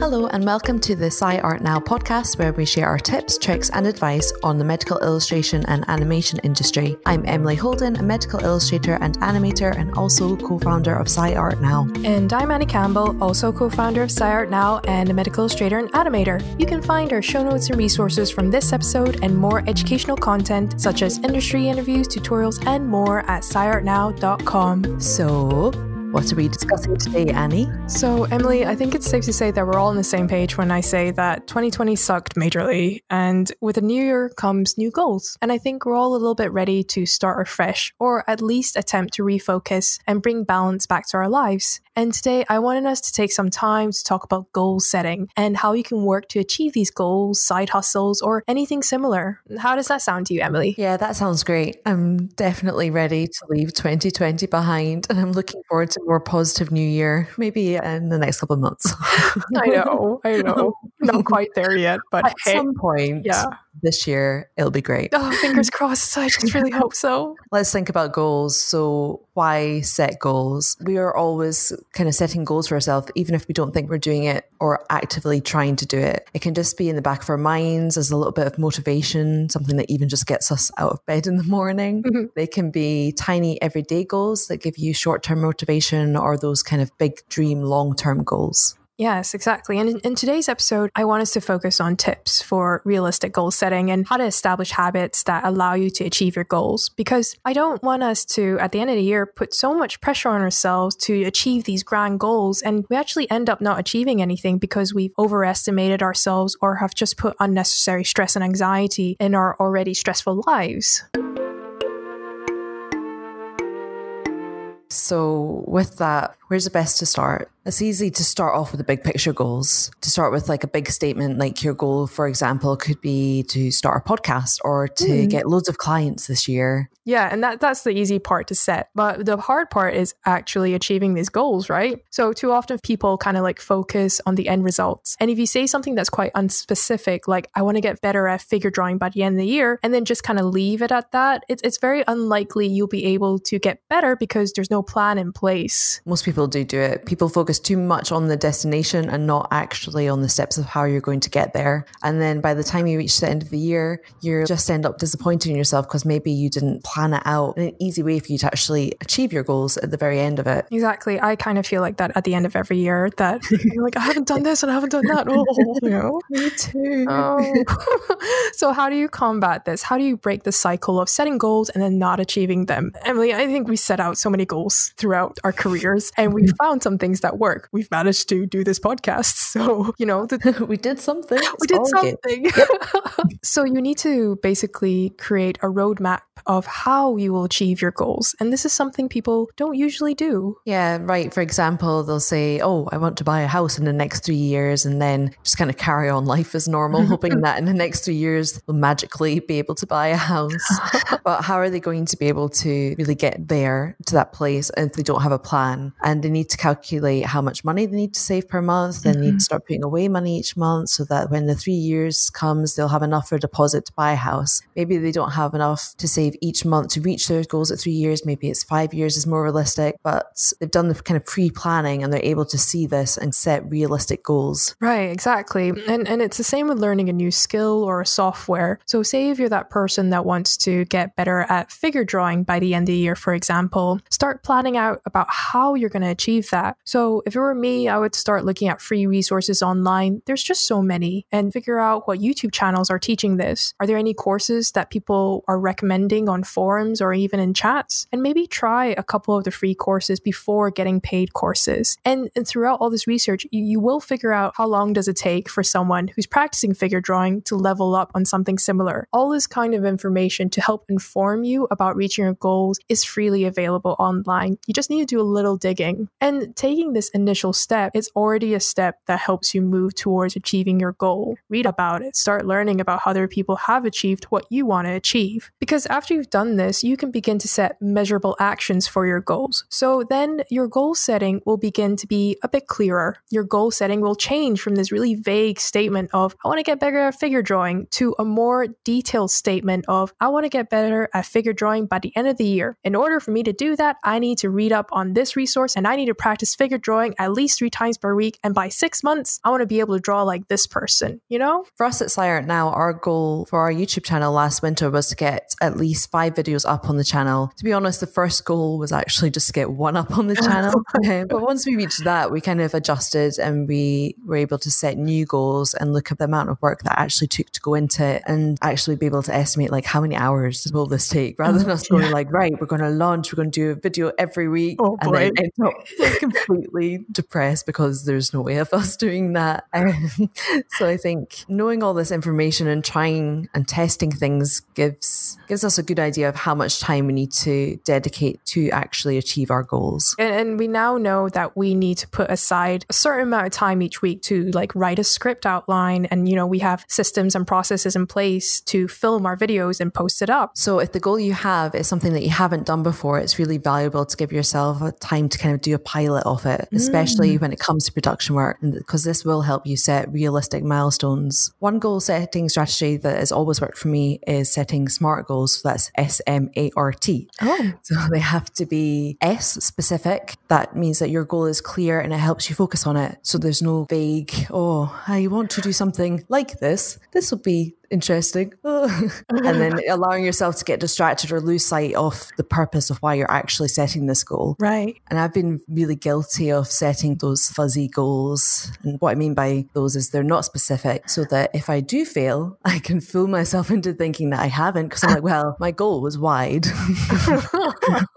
Hello, and welcome to the Sci Art Now podcast, where we share our tips, tricks, and advice on the medical illustration and animation industry. I'm Emily Holden, a medical illustrator and animator, and also co founder of Sci Art Now. And I'm Annie Campbell, also co founder of Sci Art Now and a medical illustrator and animator. You can find our show notes and resources from this episode and more educational content, such as industry interviews, tutorials, and more at sciartnow.com. So, what are we discussing today, Annie? So, Emily, I think it's safe to say that we're all on the same page when I say that 2020 sucked majorly, and with a new year comes new goals. And I think we're all a little bit ready to start afresh, or at least attempt to refocus and bring balance back to our lives. And today, I wanted us to take some time to talk about goal setting and how you can work to achieve these goals, side hustles, or anything similar. How does that sound to you, Emily? Yeah, that sounds great. I'm definitely ready to leave 2020 behind, and I'm looking forward to a more positive new year, maybe in the next couple of months. I know, I know. Not quite there yet, but at hey, some point yeah. This year, it'll be great. Oh, fingers crossed. I just really hope so. Let's think about goals. So, why set goals? We are always kind of setting goals for ourselves, even if we don't think we're doing it or actively trying to do it. It can just be in the back of our minds as a little bit of motivation, something that even just gets us out of bed in the morning. Mhm. They can be tiny everyday goals that give you short term motivation or those kind of big dream long term goals. Yes, exactly. And in, in today's episode, I want us to focus on tips for realistic goal setting and how to establish habits that allow you to achieve your goals. Because I don't want us to, at the end of the year, put so much pressure on ourselves to achieve these grand goals and we actually end up not achieving anything because we've overestimated ourselves or have just put unnecessary stress and anxiety in our already stressful lives. So, with that, where's the best to start? It's easy to start off with the big picture goals. To start with, like a big statement, like your goal, for example, could be to start a podcast or to Mm. get loads of clients this year. Yeah, and that that's the easy part to set. But the hard part is actually achieving these goals, right? So too often people kind of like focus on the end results. And if you say something that's quite unspecific, like I want to get better at figure drawing by the end of the year, and then just kind of leave it at that, it's it's very unlikely you'll be able to get better because there's no plan in place. Most people do do it. People focus too much on the destination and not actually on the steps of how you're going to get there. And then by the time you reach the end of the year, you just end up disappointing yourself because maybe you didn't plan it out in an easy way for you to actually achieve your goals at the very end of it. Exactly. I kind of feel like that at the end of every year that like I haven't done this and I haven't done that. Oh, you know. Me too. Oh. so how do you combat this? How do you break the cycle of setting goals and then not achieving them? Emily, I think we set out so many goals throughout our careers and we found some things that work. We've managed to do this podcast. So, you know, the, we did something. we did something. so you need to basically create a roadmap of how you will achieve your goals. And this is something people don't usually do. Yeah, right. For example, they'll say, Oh, I want to buy a house in the next three years, and then just kind of carry on life as normal, hoping that in the next three years they'll magically be able to buy a house. but how are they going to be able to really get there to that place if they don't have a plan? And they need to calculate how much money they need to save per month. They need to mm-hmm. start putting away money each month so that when the three years comes, they'll have enough for a deposit to buy a house. Maybe they don't have enough to save each month to reach their goals at three years. Maybe it's five years is more realistic, but they've done the kind of pre planning and they're able to see this and set realistic goals. Right, exactly. And and it's the same with learning a new skill or a software. So say if you're that person that wants to get better at figure drawing by the end of the year, for example, start planning out about how you're going to achieve that. So if it were me, I would start looking at free resources online. There's just so many and figure out what YouTube channels are teaching this. Are there any courses that people are recommending on forums or even in chats? And maybe try a couple of the free courses before getting paid courses. And, and throughout all this research, you, you will figure out how long does it take for someone who's practicing figure drawing to level up on something similar. All this kind of information to help inform you about reaching your goals is freely available online. You just need to do a little digging. And taking this initial step is already a step that helps you move towards achieving your goal. Read about it, start learning about how other people have achieved what you want to achieve. Because after you've done this, you can begin to set measurable actions for your goals. So then your goal setting will begin to be a bit clearer. Your goal setting will change from this really vague statement of, I want to get better at figure drawing, to a more detailed statement of, I want to get better at figure drawing by the end of the year. In order for me to do that, I need to read up on this resource and I need to practice figure drawing at least three times per week. And by six months, I want to be able to draw like this person, you know? For us at SciArt now, our goal for our YouTube channel last winter was to get at least five videos up on the channel. To be honest, the first goal was actually just to get one up on the channel. but once we reached that, we kind of adjusted and we were able to set new goals and look at the amount of work that actually took to go into it and actually be able to estimate like how many hours will this take rather than us going like, right, we're going to launch, we're going to do a video every week Oh, and boy. then up like, completely depressed because there's no way of us doing that. Um, so I think knowing all this information and trying and testing things gives gives us a good idea of how much time we need to dedicate to actually achieve our goals. And, and we now know that we need to put aside a certain amount of time each week to like write a script outline. And, you know, we have systems and processes in place to film our videos and post it up. So if the goal you have is something that you haven't done before, it's really valuable to give yourself a time to kind of do a pilot of it, especially mm. when it comes to production work, because this will help you set realistic milestones. One goal setting strategy that has always worked for me is setting SMART goals. So that's S M A R T. Oh, So they have to be S specific. That means that your goal is clear and it helps you focus on it. So there's no vague, oh, I want to do something like this. This will be interesting. and then allowing yourself to get distracted or lose sight of the purpose of why you're actually setting this goal. right. And I've been really guilty of setting those fuzzy goals. And what I mean by those is they're not specific, so that if I do fail, I can fool myself into thinking that I haven't because I'm like, well, my goal was wide.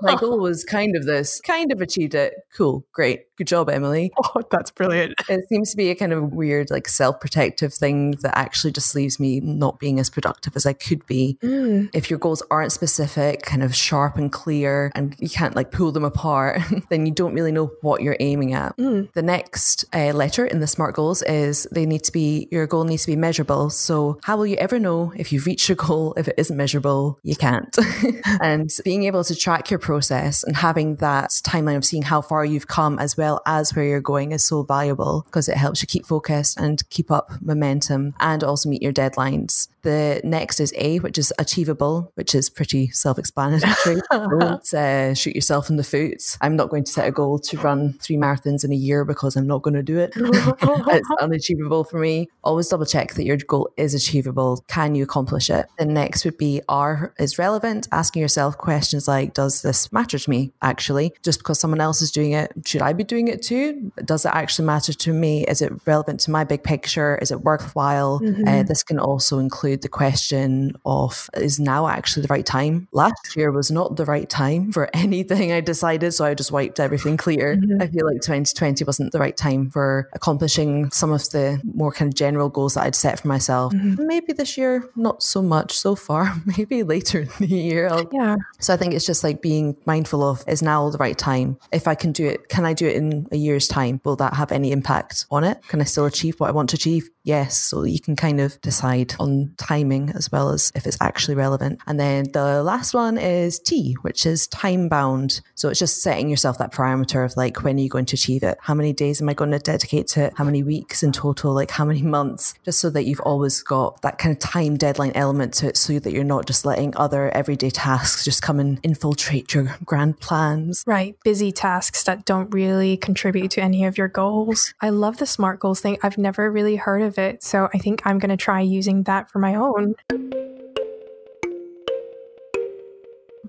my goal was kind of this, kind of achieved it. Cool, great. Good job, Emily. Oh, that's brilliant. It seems to be a kind of weird, like self protective thing that actually just leaves me not being as productive as I could be Mm. if your goals aren't specific, kind of sharp and clear, and you can't like pull them apart, then you don't really know what you're aiming at. The next uh, letter in the SMART goals is they need to be, your goal needs to be measurable. So, how will you ever know if you've reached your goal if it isn't measurable? You can't. and being able to track your process and having that timeline of seeing how far you've come as well as where you're going is so valuable because it helps you keep focused and keep up momentum and also meet your deadlines. The next is A, which is achievable, which is pretty self explanatory. Don't uh, shoot yourself in the foot. I'm not going to set a goal to run three marathons in a year because I'm not going to do it. it's unachievable for me. Always double check that your goal is achievable. Can you accomplish it? The next would be R is relevant, asking yourself questions like, does this matter to me actually? Just because someone else is doing it, should I be doing it too? Does it actually matter to me? Is it relevant to my big picture? Is it worthwhile? Uh, this can also include the question of, is now actually the right time? Last year was not the right time for anything I decided, so I just wiped everything clear. Mm-hmm. I feel like 2020 wasn't the right time for accomplishing some of the more kind of general goals that I'd set for myself. Mm-hmm. Maybe this year, not so much so far. Maybe later in the year, I'll Yeah. so I think it's just like being mindful of is now the right time? If I can do it, can I do it in a year's time? Will that have any impact on it? Can I still achieve what I want to achieve? Yes. So you can kind of decide on timing as well as if it's actually relevant. And then the last one is T, which is time bound. So it's just setting yourself that parameter of like, when are you going to achieve it? How many days am I going to dedicate to it? How many weeks in total? Like how many months? Just so that you've always got that kind of time deadline element to it so that you're not just letting other everyday tasks just come and infiltrate your grand plans. Right. Busy tasks that don't really contribute to any of your goals. I love the SMART goals thing. I've never really heard of it. So I think I'm going to try using that for my own.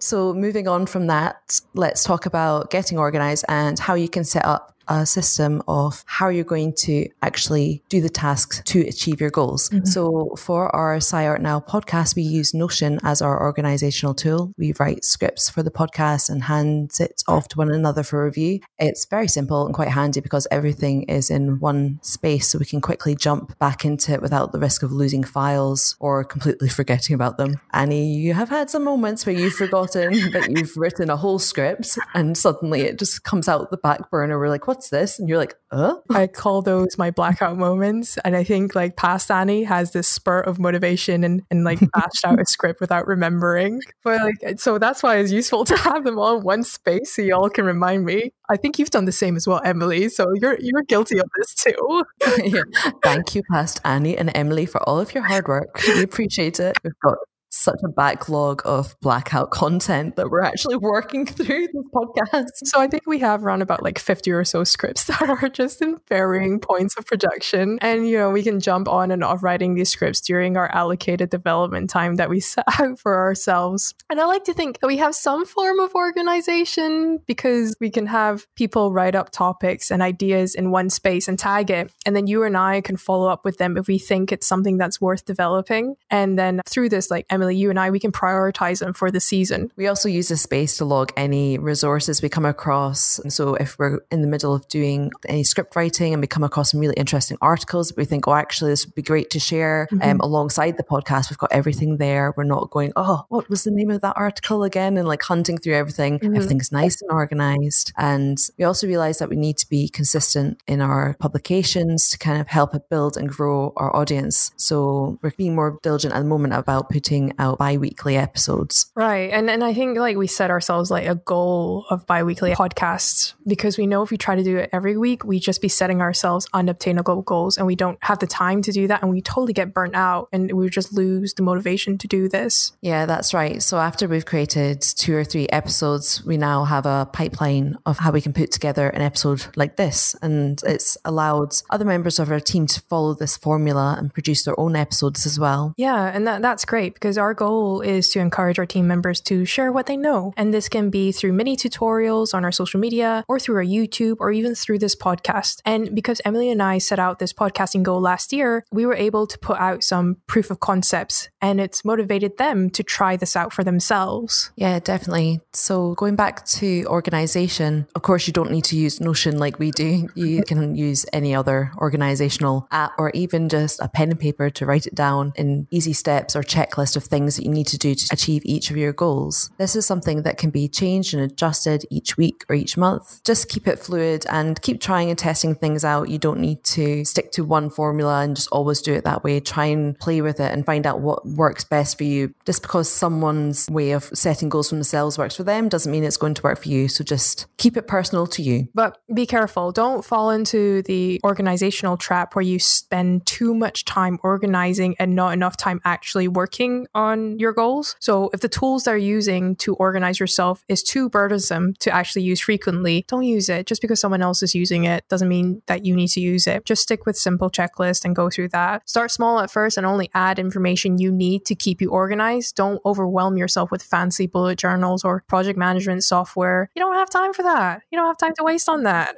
So, moving on from that, let's talk about getting organized and how you can set up a system of how you're going to actually do the tasks to achieve your goals. Mm-hmm. So, for our SciArt Now podcast, we use Notion as our organizational tool. We write scripts for the podcast and hand it off to one another for review. It's very simple and quite handy because everything is in one space, so we can quickly jump back into it without the risk of losing files or completely forgetting about them. Annie, you have had some moments where you've forgotten that you've written a whole script and suddenly it just comes out the back burner. We're like, what's this? And you're like, uh? I call those my blackout moments. And I think like past Annie has this spurt of motivation and, and like bashed out a script without remembering. But like, so that's why it's useful to have them all in one space so y'all can remind me. I think you've done the same as well, Emily. So you're you're guilty of this too. Yeah. Thank you, past Annie and Emily, for all of your hard work. We appreciate it. We've got such a backlog of blackout content that we're actually working through this podcast. So I think we have around about like 50 or so scripts that are just in varying points of production. And, you know, we can jump on and off writing these scripts during our allocated development time that we set out for ourselves. And I like to think that we have some form of organization because we can have people write up topics and ideas in one space and tag it. And then you and I can follow up with them if we think it's something that's worth developing. And then through this, like Emily, you and I, we can prioritize them for the season. We also use the space to log any resources we come across. And so if we're in the middle of doing any script writing and we come across some really interesting articles, we think, oh, actually, this would be great to share mm-hmm. um, alongside the podcast. We've got everything there. We're not going, oh, what was the name of that article again? And like hunting through everything. Mm-hmm. Everything's nice and organized. And we also realize that we need to be consistent in our publications to kind of help it build and grow our audience. So we're being more diligent at the moment about putting out bi-weekly episodes. Right. And and I think like we set ourselves like a goal of bi-weekly podcasts because we know if we try to do it every week, we just be setting ourselves unobtainable goals and we don't have the time to do that and we totally get burnt out and we just lose the motivation to do this. Yeah, that's right. So after we've created two or three episodes, we now have a pipeline of how we can put together an episode like this. And it's allowed other members of our team to follow this formula and produce their own episodes as well. Yeah, and that, that's great because our goal is to encourage our team members to share what they know. And this can be through mini tutorials on our social media or through our YouTube or even through this podcast. And because Emily and I set out this podcasting goal last year, we were able to put out some proof of concepts and it's motivated them to try this out for themselves. Yeah, definitely. So going back to organization, of course, you don't need to use Notion like we do. You can use any other organizational app or even just a pen and paper to write it down in easy steps or checklist of things that you need to do to achieve each of your goals. This is something that can be changed and adjusted each week or each month. Just keep it fluid and keep trying and testing things out. You don't need to stick to one formula and just always do it that way. Try and play with it and find out what works best for you. Just because someone's way of setting goals for themselves works for them doesn't mean it's going to work for you. So just keep it personal to you. But be careful. Don't fall into the organizational trap where you spend too much time organizing and not enough time actually working on your goals. So if the tools they're using to organize yourself is too burdensome to actually use frequently, don't use it. Just because someone else is using it doesn't mean that you need to use it. Just stick with simple checklist and go through that. Start small at first and only add information you need to keep you organized. Don't overwhelm yourself with fancy bullet journals or project management software. You don't have time for that. You don't have time to waste on that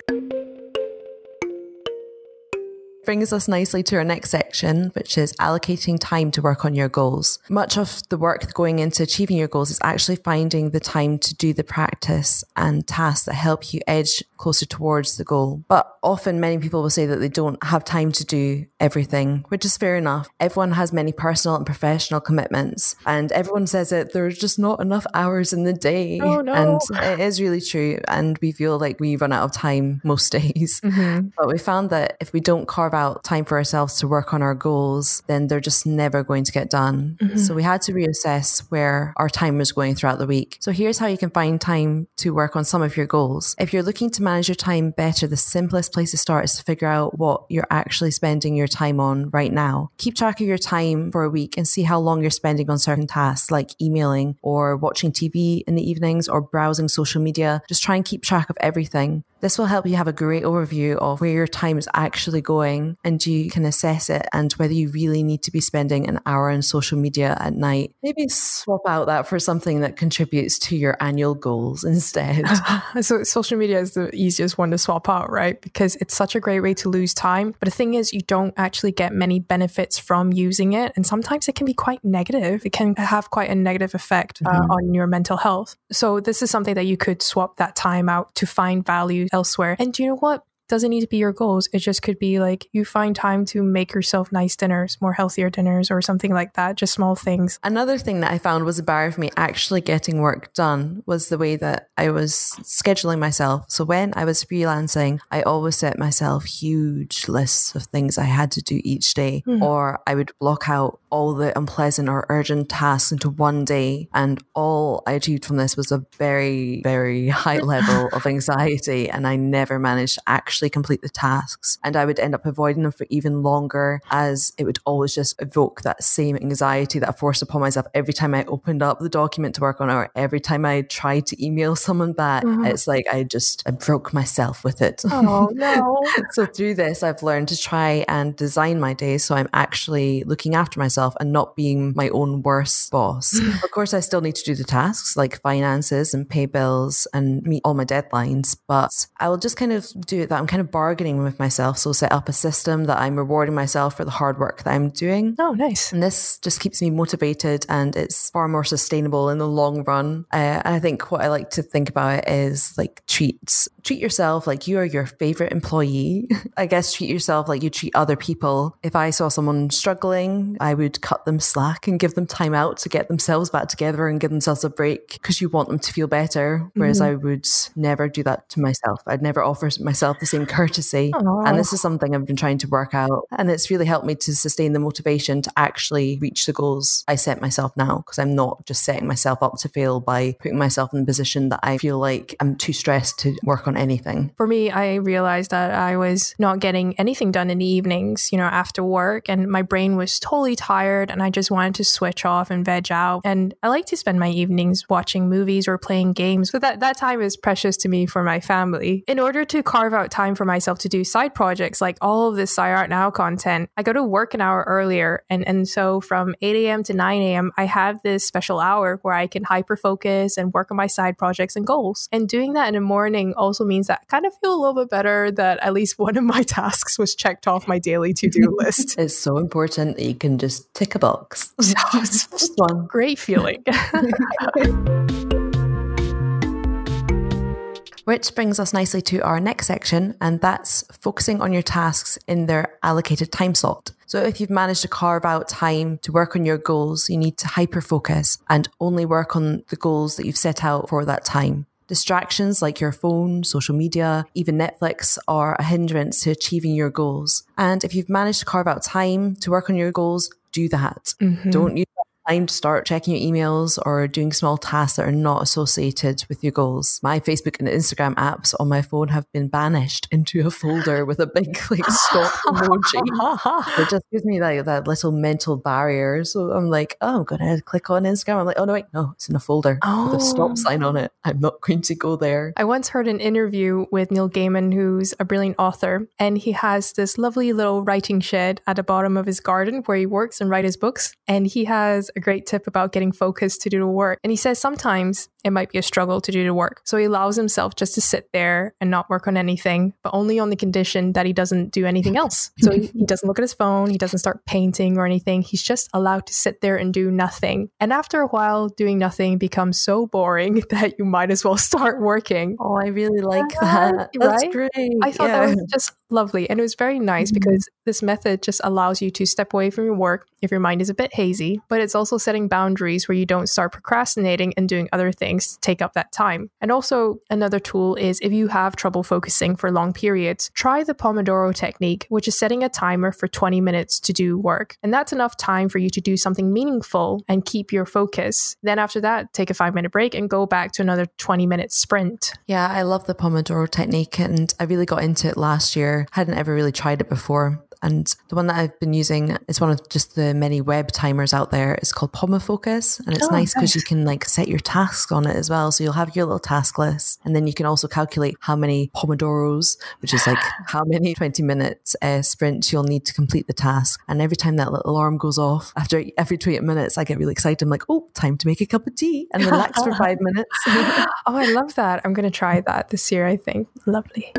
brings us nicely to our next section, which is allocating time to work on your goals. Much of the work going into achieving your goals is actually finding the time to do the practice and tasks that help you edge closer towards the goal. But often many people will say that they don't have time to do everything, which is fair enough. Everyone has many personal and professional commitments, and everyone says that there's just not enough hours in the day. Oh, no. And it is really true. And we feel like we run out of time most days. Mm-hmm. But we found that if we don't carve out time for ourselves to work on our goals, then they're just never going to get done. Mm-hmm. So we had to reassess where our time was going throughout the week. So here's how you can find time to work on some of your goals. If you're looking to manage your time better, the simplest place to start is to figure out what you're actually spending your time on right now. Keep track of your time for a week and see how long you're spending on certain tasks like emailing or watching TV in the evenings or browsing social media. Just try and keep track of everything. This will help you have a great overview of where your time is actually going and you can assess it and whether you really need to be spending an hour on social media at night. Maybe swap out that for something that contributes to your annual goals instead. so, social media is the easiest one to swap out, right? Because it's such a great way to lose time. But the thing is, you don't actually get many benefits from using it. And sometimes it can be quite negative. It can have quite a negative effect uh, mm-hmm. on your mental health. So, this is something that you could swap that time out to find value elsewhere. And do you know what? doesn't need to be your goals. It just could be like you find time to make yourself nice dinners, more healthier dinners, or something like that. Just small things. Another thing that I found was a barrier for me actually getting work done was the way that I was scheduling myself. So when I was freelancing, I always set myself huge lists of things I had to do each day, mm-hmm. or I would block out all the unpleasant or urgent tasks into one day. And all I achieved from this was a very, very high level of anxiety. And I never managed to actually complete the tasks. And I would end up avoiding them for even longer as it would always just evoke that same anxiety that I forced upon myself every time I opened up the document to work on or every time I tried to email someone back. Mm-hmm. It's like I just I broke myself with it. Oh, no. so through this, I've learned to try and design my days so I'm actually looking after myself and not being my own worst boss. of course, I still need to do the tasks like finances and pay bills and meet all my deadlines, but I will just kind of do it that I'm kind of bargaining with myself. So set up a system that I'm rewarding myself for the hard work that I'm doing. Oh, nice. And this just keeps me motivated and it's far more sustainable in the long run. Uh, I think what I like to think about it is like treats. Treat yourself like you are your favorite employee. I guess treat yourself like you treat other people. If I saw someone struggling, I would cut them slack and give them time out to get themselves back together and give themselves a break because you want them to feel better. Whereas mm-hmm. I would never do that to myself. I'd never offer myself the same courtesy. Aww. And this is something I've been trying to work out. And it's really helped me to sustain the motivation to actually reach the goals I set myself now because I'm not just setting myself up to fail by putting myself in a position that I feel like I'm too stressed to work on anything. For me, I realized that I was not getting anything done in the evenings, you know, after work, and my brain was totally tired and I just wanted to switch off and veg out. And I like to spend my evenings watching movies or playing games, but that, that time is precious to me for my family. In order to carve out time for myself to do side projects like all of this SciArt Now content, I go to work an hour earlier. And, and so from 8 a.m. to 9 a.m., I have this special hour where I can hyper focus and work on my side projects and goals. And doing that in the morning also means that I kind of feel a little bit better that at least one of my tasks was checked off my daily to do list. it's so important that you can just tick a box. it's just one great feeling. Which brings us nicely to our next section, and that's focusing on your tasks in their allocated time slot. So, if you've managed to carve out time to work on your goals, you need to hyper focus and only work on the goals that you've set out for that time. Distractions like your phone, social media, even Netflix are a hindrance to achieving your goals. And if you've managed to carve out time to work on your goals, do that. Mm-hmm. Don't time to start checking your emails or doing small tasks that are not associated with your goals. My Facebook and Instagram apps on my phone have been banished into a folder with a big like stop emoji. it just gives me like that little mental barrier. So I'm like, oh, I'm gonna click on Instagram. I'm like, oh no, wait, no, it's in a folder oh. with a stop oh. sign on it. I'm not going to go there. I once heard an interview with Neil Gaiman, who's a brilliant author, and he has this lovely little writing shed at the bottom of his garden where he works and writes his books. And he has a great tip about getting focused to do the work. And he says sometimes it might be a struggle to do the work. So he allows himself just to sit there and not work on anything, but only on the condition that he doesn't do anything else. So he, he doesn't look at his phone, he doesn't start painting or anything. He's just allowed to sit there and do nothing. And after a while, doing nothing becomes so boring that you might as well start working. Oh, I really like that. That's right? great. I thought yeah. that was just lovely. And it was very nice mm-hmm. because this method just allows you to step away from your work if your mind is a bit hazy, but it's also setting boundaries where you don't start procrastinating and doing other things to take up that time. And also, another tool is if you have trouble focusing for long periods, try the Pomodoro technique, which is setting a timer for 20 minutes to do work. And that's enough time for you to do something meaningful and keep your focus. Then, after that, take a five minute break and go back to another 20 minute sprint. Yeah, I love the Pomodoro technique and I really got into it last year. Hadn't ever really tried it before. And the one that I've been using is one of just the many web timers out there. It's called Pomofocus. And it's oh, nice because you can like set your tasks on it as well. So you'll have your little task list. And then you can also calculate how many Pomodoros, which is like how many 20 minutes uh, sprints you'll need to complete the task. And every time that little alarm goes off, after every 20 minutes, I get really excited. I'm like, oh, time to make a cup of tea and relax for five minutes. oh, I love that. I'm going to try that this year, I think. Lovely.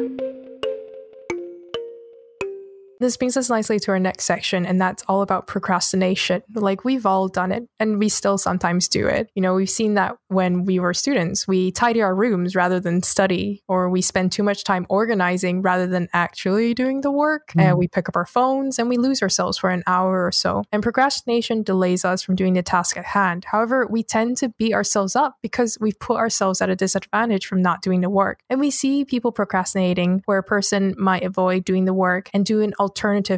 This brings us nicely to our next section, and that's all about procrastination. Like, we've all done it, and we still sometimes do it. You know, we've seen that when we were students. We tidy our rooms rather than study, or we spend too much time organizing rather than actually doing the work. Mm. And we pick up our phones and we lose ourselves for an hour or so. And procrastination delays us from doing the task at hand. However, we tend to beat ourselves up because we've put ourselves at a disadvantage from not doing the work. And we see people procrastinating where a person might avoid doing the work and do an alternative,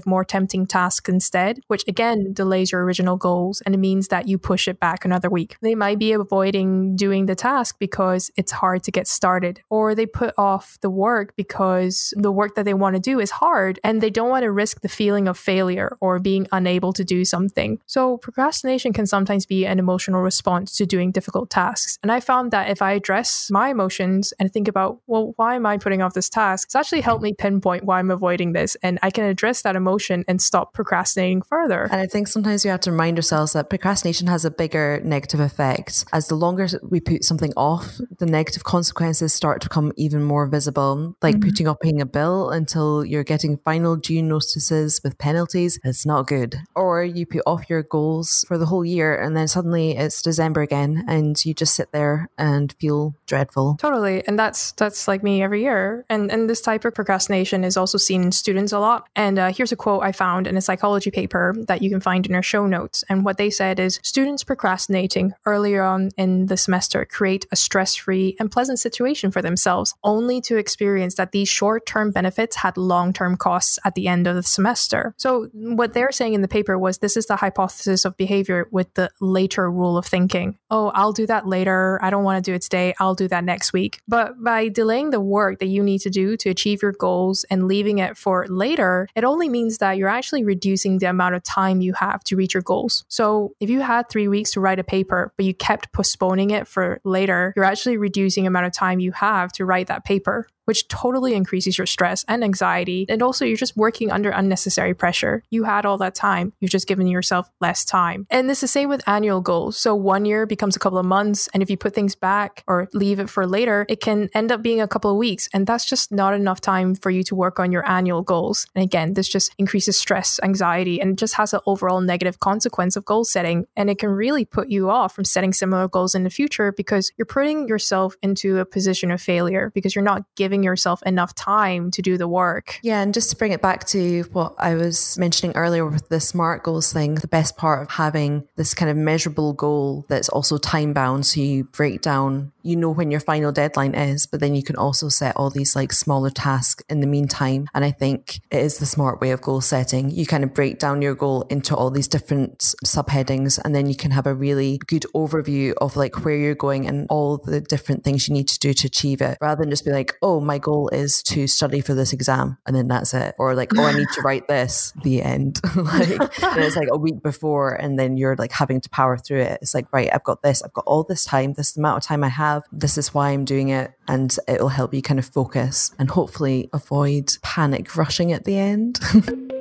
more tempting task instead, which again delays your original goals and it means that you push it back another week. They might be avoiding doing the task because it's hard to get started, or they put off the work because the work that they want to do is hard and they don't want to risk the feeling of failure or being unable to do something. So, procrastination can sometimes be an emotional response to doing difficult tasks. And I found that if I address my emotions and think about, well, why am I putting off this task? It's actually helped me pinpoint why I'm avoiding this. And I can address that emotion and stop procrastinating further. And I think sometimes we have to remind ourselves that procrastination has a bigger negative effect. As the longer we put something off, the negative consequences start to become even more visible, like mm-hmm. putting off paying a bill until you're getting final due notices with penalties. It's not good. Or you put off your goals for the whole year and then suddenly it's December again and you just sit there and feel dreadful. Totally. And that's that's like me every year. And and this type of procrastination is also seen in students a lot. And uh, here's a quote I found in a psychology paper that you can find in our show notes. And what they said is students procrastinating earlier on in the semester create a stress-free and pleasant situation for themselves, only to experience that these short-term benefits had long-term costs at the end of the semester. So what they're saying in the paper was this is the hypothesis of behavior with the later rule of thinking. Oh, I'll do that later. I don't want to do it today. I'll do that next week. But by delaying the work that you need to do to achieve your goals and leaving it for later, it only means that you're actually reducing the amount of time you have to reach your goals. So if you had three weeks to write a paper, but you kept postponing it for later, you're actually reducing the amount of time you have to write that paper which totally increases your stress and anxiety. And also, you're just working under unnecessary pressure. You had all that time, you've just given yourself less time. And this is the same with annual goals. So, one year becomes a couple of months. And if you put things back or leave it for later, it can end up being a couple of weeks. And that's just not enough time for you to work on your annual goals. And again, this just increases stress, anxiety, and just has an overall negative consequence of goal setting. And it can really put you off from setting similar goals in the future because you're putting yourself into a position of failure because you're not giving giving yourself enough time to do the work. Yeah, and just to bring it back to what I was mentioning earlier with the SMART goals thing, the best part of having this kind of measurable goal that's also time bound. So you break down, you know, when your final deadline is, but then you can also set all these like smaller tasks in the meantime. And I think it is the smart way of goal setting. You kind of break down your goal into all these different subheadings, and then you can have a really good overview of like where you're going and all the different things you need to do to achieve it rather than just be like, oh, my goal is to study for this exam and then that's it or like oh i need to write this the end like it's like a week before and then you're like having to power through it it's like right i've got this i've got all this time this amount of time i have this is why i'm doing it and it'll help you kind of focus and hopefully avoid panic rushing at the end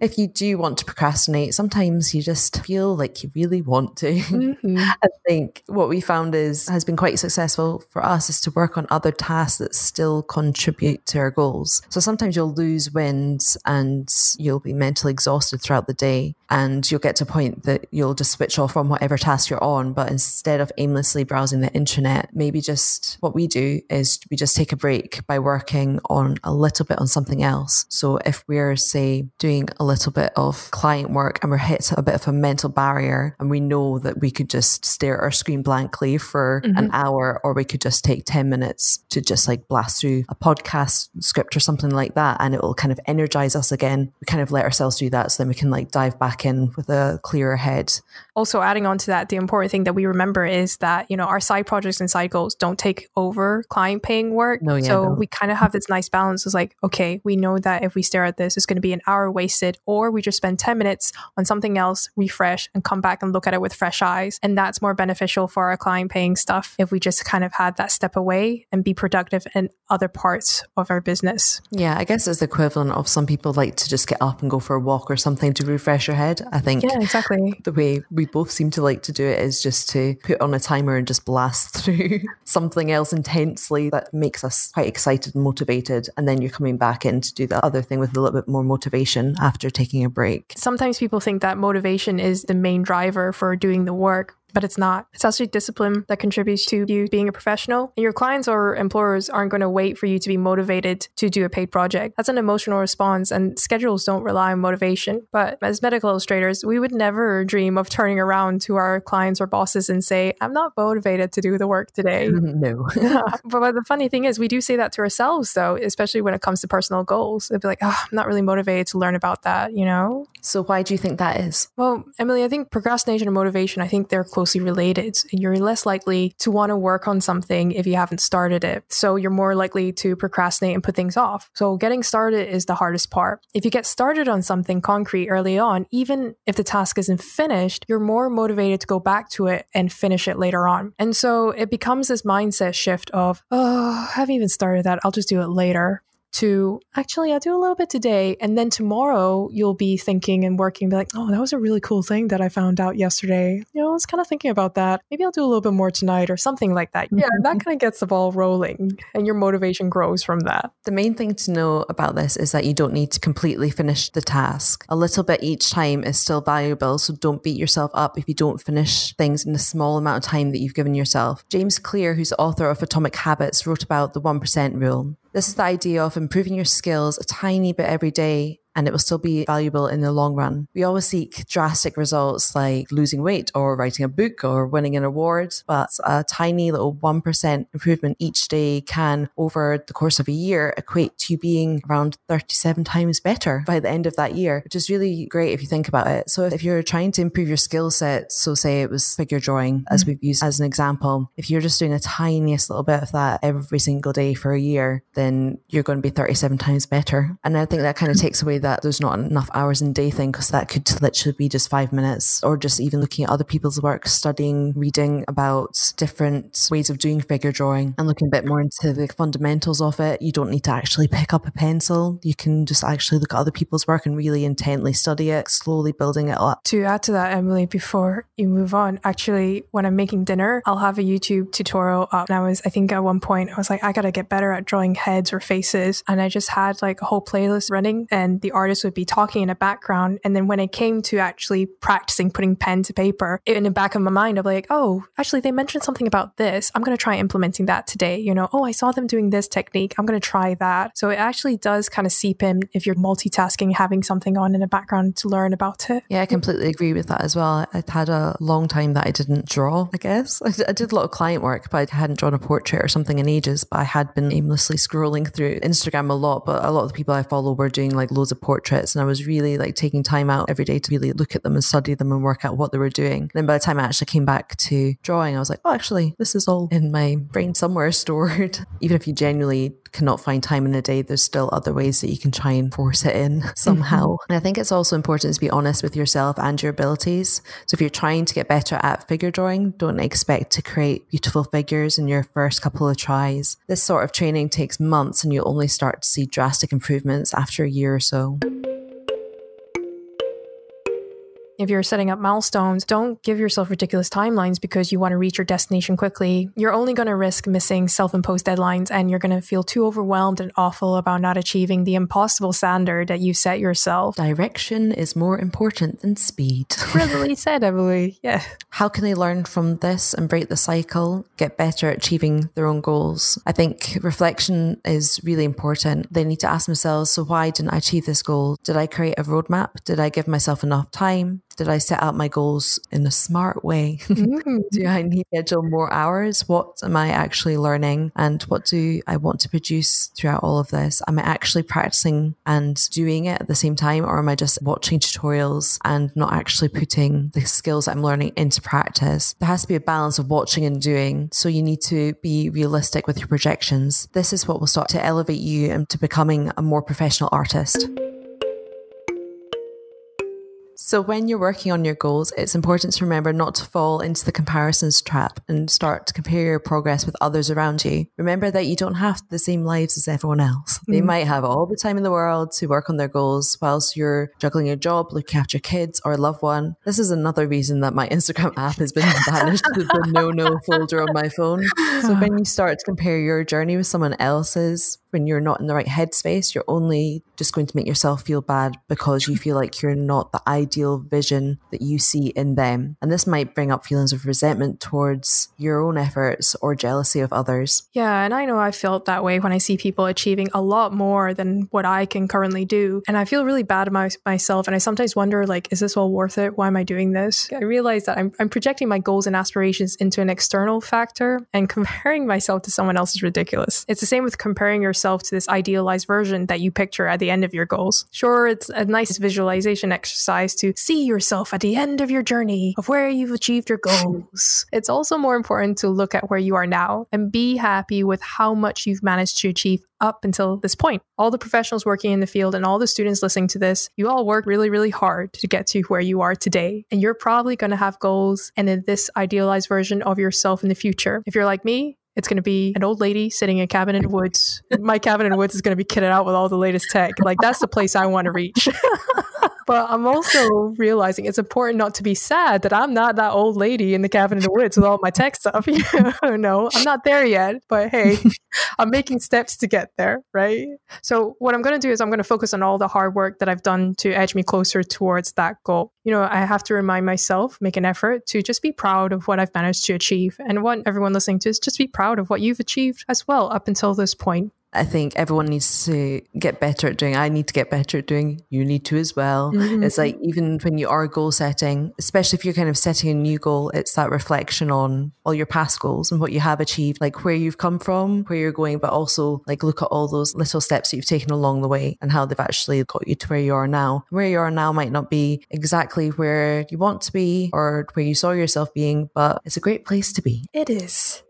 if you do want to procrastinate, sometimes you just feel like you really want to. Mm-hmm. I think what we found is has been quite successful for us is to work on other tasks that still contribute to our goals. So sometimes you'll lose wins and you'll be mentally exhausted throughout the day and you'll get to a point that you'll just switch off from whatever task you're on. But instead of aimlessly browsing the internet, maybe just what we do is we just take a break by working on a little bit on something else. So if we're say doing a little bit of client work and we're hit a bit of a mental barrier and we know that we could just stare at our screen blankly for mm-hmm. an hour or we could just take 10 minutes to just like blast through a podcast script or something like that and it will kind of energize us again. We kind of let ourselves do that so then we can like dive back in with a clearer head. Also adding on to that, the important thing that we remember is that, you know, our side projects and side goals don't take over client paying work. No, yeah, so no. we kind of have this nice balance. It's like, okay, we know that if we stare at this, it's going to be an hour wasted or we just spend 10 minutes on something else, refresh, and come back and look at it with fresh eyes. And that's more beneficial for our client paying stuff if we just kind of had that step away and be productive in other parts of our business. Yeah, I guess it's the equivalent of some people like to just get up and go for a walk or something to refresh your head. I think yeah, exactly. the way we both seem to like to do it is just to put on a timer and just blast through something else intensely that makes us quite excited and motivated. And then you're coming back in to do the other thing with a little bit more motivation after taking a break. Sometimes people think that motivation is the main driver for doing the work, but it's not. It's actually discipline that contributes to you being a professional. And your clients or employers aren't going to wait for you to be motivated to do a paid project. That's an emotional response, and schedules don't rely on motivation. But as medical illustrators, we would never dream of turning around to our clients or bosses and say, I'm not motivated to do the work today. no. but, but the funny thing is, we do say that to ourselves, though, especially when it comes to personal goals. It'd be like, oh, I'm not really motivated to learn about that, you know? So, why do you think that is? Well, Emily, I think procrastination and motivation, I think they're closely related. You're less likely to want to work on something if you haven't started it. So, you're more likely to procrastinate and put things off. So, getting started is the hardest part. If you get started on something concrete early on, even if the task isn't finished, you're more motivated to go back to it and finish it later on. And so it becomes this mindset shift of, oh, I haven't even started that. I'll just do it later to actually I'll do a little bit today and then tomorrow you'll be thinking and working be like oh that was a really cool thing that I found out yesterday you know I was kind of thinking about that. Maybe I'll do a little bit more tonight or something like that. Yeah that mm-hmm. kind of gets the ball rolling and your motivation grows from that. The main thing to know about this is that you don't need to completely finish the task. A little bit each time is still valuable so don't beat yourself up if you don't finish things in a small amount of time that you've given yourself. James Clear who's author of Atomic Habits wrote about the 1% rule this is the idea of improving your skills a tiny bit every day and it will still be valuable in the long run. We always seek drastic results like losing weight or writing a book or winning an award, but a tiny little 1% improvement each day can, over the course of a year, equate to being around 37 times better by the end of that year, which is really great if you think about it. So if you're trying to improve your skill set, so say it was figure drawing, as mm-hmm. we've used as an example, if you're just doing a tiniest little bit of that every single day for a year, then you're going to be 37 times better. And I think that kind of takes away that there's not enough hours in day thing because that could literally be just five minutes or just even looking at other people's work, studying, reading about different ways of doing figure drawing and looking a bit more into the fundamentals of it. You don't need to actually pick up a pencil. You can just actually look at other people's work and really intently study it, slowly building it up. To add to that, Emily, before you move on, actually, when I'm making dinner, I'll have a YouTube tutorial up. And I was, I think at one point, I was like, I gotta get better at drawing heads or faces. And I just had like a whole playlist running and the artist would be talking in the background. And then when it came to actually practicing putting pen to paper, in the back of my mind, I'm like, oh, actually, they mentioned something about this. I'm going to try implementing that today. You know, oh, I saw them doing this technique. I'm going to try that. So it actually does kind of seep in if you're multitasking, having something on in the background to learn about it. Yeah, I completely agree with that as well. I'd had a long time that I didn't draw, I guess. I did a lot of client work, but I hadn't drawn a portrait or something in ages. But I had been aimlessly scrolling through Instagram a lot. But a lot of the people I follow were doing like loads of portraits and I was really like taking time out every day to really look at them and study them and work out what they were doing. And then by the time I actually came back to drawing, I was like, oh, actually, this is all in my brain somewhere stored. Even if you genuinely cannot find time in a day, there's still other ways that you can try and force it in somehow. Mm-hmm. And I think it's also important to be honest with yourself and your abilities. So if you're trying to get better at figure drawing, don't expect to create beautiful figures in your first couple of tries. This sort of training takes months and you'll only start to see drastic improvements after a year or so if you're setting up milestones, don't give yourself ridiculous timelines because you want to reach your destination quickly. You're only going to risk missing self imposed deadlines and you're going to feel too overwhelmed and awful about not achieving the impossible standard that you set yourself. Direction is more important than speed. Really said, Emily. Yeah. How can they learn from this and break the cycle, get better at achieving their own goals? I think reflection is really important. They need to ask themselves so, why didn't I achieve this goal? Did I create a roadmap? Did I give myself enough time? Did I set out my goals in a smart way? Mm. do I need to schedule more hours? What am I actually learning? And what do I want to produce throughout all of this? Am I actually practicing and doing it at the same time? Or am I just watching tutorials and not actually putting the skills I'm learning into practice? There has to be a balance of watching and doing. So you need to be realistic with your projections. This is what will start to elevate you into becoming a more professional artist. So, when you're working on your goals, it's important to remember not to fall into the comparisons trap and start to compare your progress with others around you. Remember that you don't have the same lives as everyone else. Mm. They might have all the time in the world to work on their goals whilst you're juggling your job, looking after kids or a loved one. This is another reason that my Instagram app has been banished to the no no folder on my phone. So, when you start to compare your journey with someone else's, when you're not in the right headspace, you're only just going to make yourself feel bad because you feel like you're not the ideal vision that you see in them. And this might bring up feelings of resentment towards your own efforts or jealousy of others. Yeah, and I know I felt that way when I see people achieving a lot more than what I can currently do. And I feel really bad about myself. And I sometimes wonder, like, is this all worth it? Why am I doing this? I realize that I'm, I'm projecting my goals and aspirations into an external factor and comparing myself to someone else is ridiculous. It's the same with comparing yourself to this idealized version that you picture at the end of your goals. Sure, it's a nice visualization exercise to see yourself at the end of your journey of where you've achieved your goals. It's also more important to look at where you are now and be happy with how much you've managed to achieve up until this point. All the professionals working in the field and all the students listening to this, you all work really, really hard to get to where you are today. And you're probably going to have goals and in this idealized version of yourself in the future. If you're like me, it's going to be an old lady sitting in a cabin in the woods. My cabin in the woods is going to be kitted out with all the latest tech. Like that's the place I want to reach. but I'm also realizing it's important not to be sad that I'm not that old lady in the cabin in the woods with all my tech stuff. no, I'm not there yet. But hey, I'm making steps to get there, right? So what I'm going to do is I'm going to focus on all the hard work that I've done to edge me closer towards that goal. You know, I have to remind myself, make an effort to just be proud of what I've managed to achieve, and want everyone listening to is just be proud of what you've achieved as well up until this point. I think everyone needs to get better at doing. I need to get better at doing. You need to as well. Mm-hmm. It's like even when you are goal setting, especially if you're kind of setting a new goal, it's that reflection on all your past goals and what you have achieved, like where you've come from, where you're going, but also like look at all those little steps that you've taken along the way and how they've actually got you to where you are now. Where you are now might not be exactly where you want to be or where you saw yourself being, but it's a great place to be. It is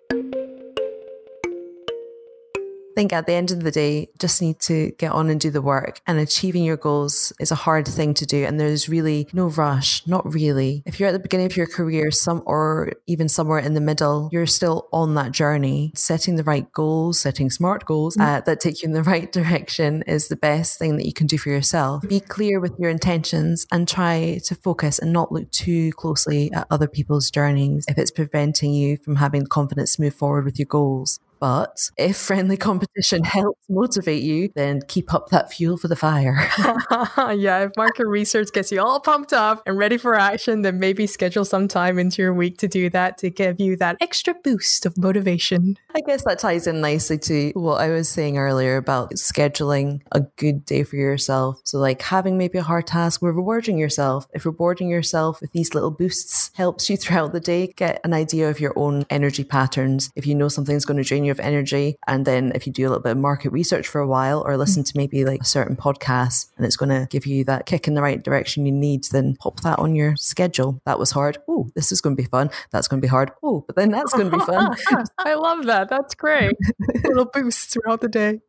think at the end of the day, just need to get on and do the work. And achieving your goals is a hard thing to do. And there's really no rush, not really. If you're at the beginning of your career, some or even somewhere in the middle, you're still on that journey. Setting the right goals, setting smart goals mm-hmm. uh, that take you in the right direction is the best thing that you can do for yourself. Be clear with your intentions and try to focus and not look too closely at other people's journeys if it's preventing you from having confidence to move forward with your goals. But if friendly competition helps motivate you, then keep up that fuel for the fire. yeah, if market research gets you all pumped up and ready for action, then maybe schedule some time into your week to do that to give you that extra boost of motivation. I guess that ties in nicely to what I was saying earlier about scheduling a good day for yourself. So, like having maybe a hard task where rewarding yourself. If rewarding yourself with these little boosts helps you throughout the day, get an idea of your own energy patterns. If you know something's going to drain you of energy. And then if you do a little bit of market research for a while or listen to maybe like a certain podcast and it's going to give you that kick in the right direction you need, then pop that on your schedule. That was hard. Oh, this is going to be fun. That's going to be hard. Oh, but then that's going to be fun. I love that. That's great. little boost throughout the day.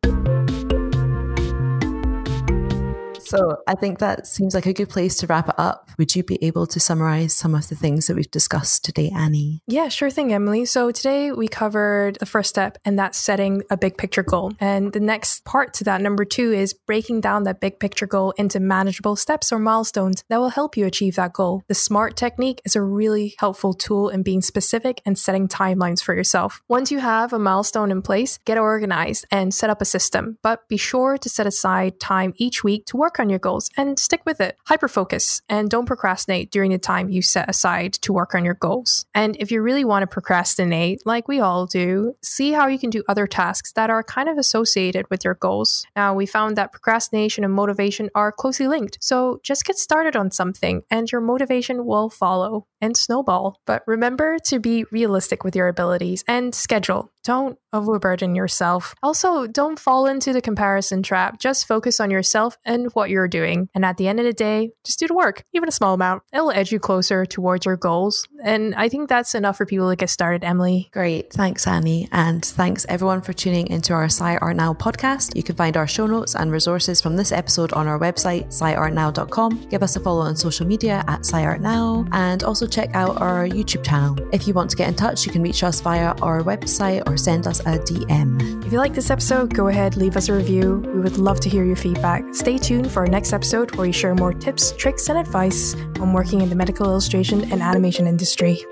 So I think that seems like a good place to wrap it up. Would you be able to summarize some of the things that we've discussed today, Annie? Yeah, sure thing, Emily. So today we covered the first step, and that's setting a big picture goal. And the next part to that, number two, is breaking down that big picture goal into manageable steps or milestones that will help you achieve that goal. The SMART technique is a really helpful tool in being specific and setting timelines for yourself. Once you have a milestone in place, get organized and set up a system, but be sure to set aside time each week to work on your goals and stick with it. Hyper focus and don't procrastinate during the time you set aside to work on your goals. And if you really want to procrastinate, like we all do, see how you can do other tasks that are kind of associated with your goals. Now, we found that procrastination and motivation are closely linked. So just get started on something and your motivation will follow and snowball. But remember to be realistic with your abilities and schedule. Don't overburden yourself. Also, don't fall into the comparison trap. Just focus on yourself and what you're doing. And at the end of the day, just do the work, even a small amount. It'll edge you closer towards your goals. And I think that's enough for people to get started, Emily. Great. Thanks, Annie. And thanks everyone for tuning into our SciArt Now podcast. You can find our show notes and resources from this episode on our website, sciartnow.com. Give us a follow on social media at sciartnow and also check out our YouTube channel. If you want to get in touch, you can reach us via our website or send us a DM. If you like this episode, go ahead, leave us a review. We would love to hear your feedback. Stay tuned for our next episode where we share more tips, tricks, and advice on working in the medical illustration and animation industry.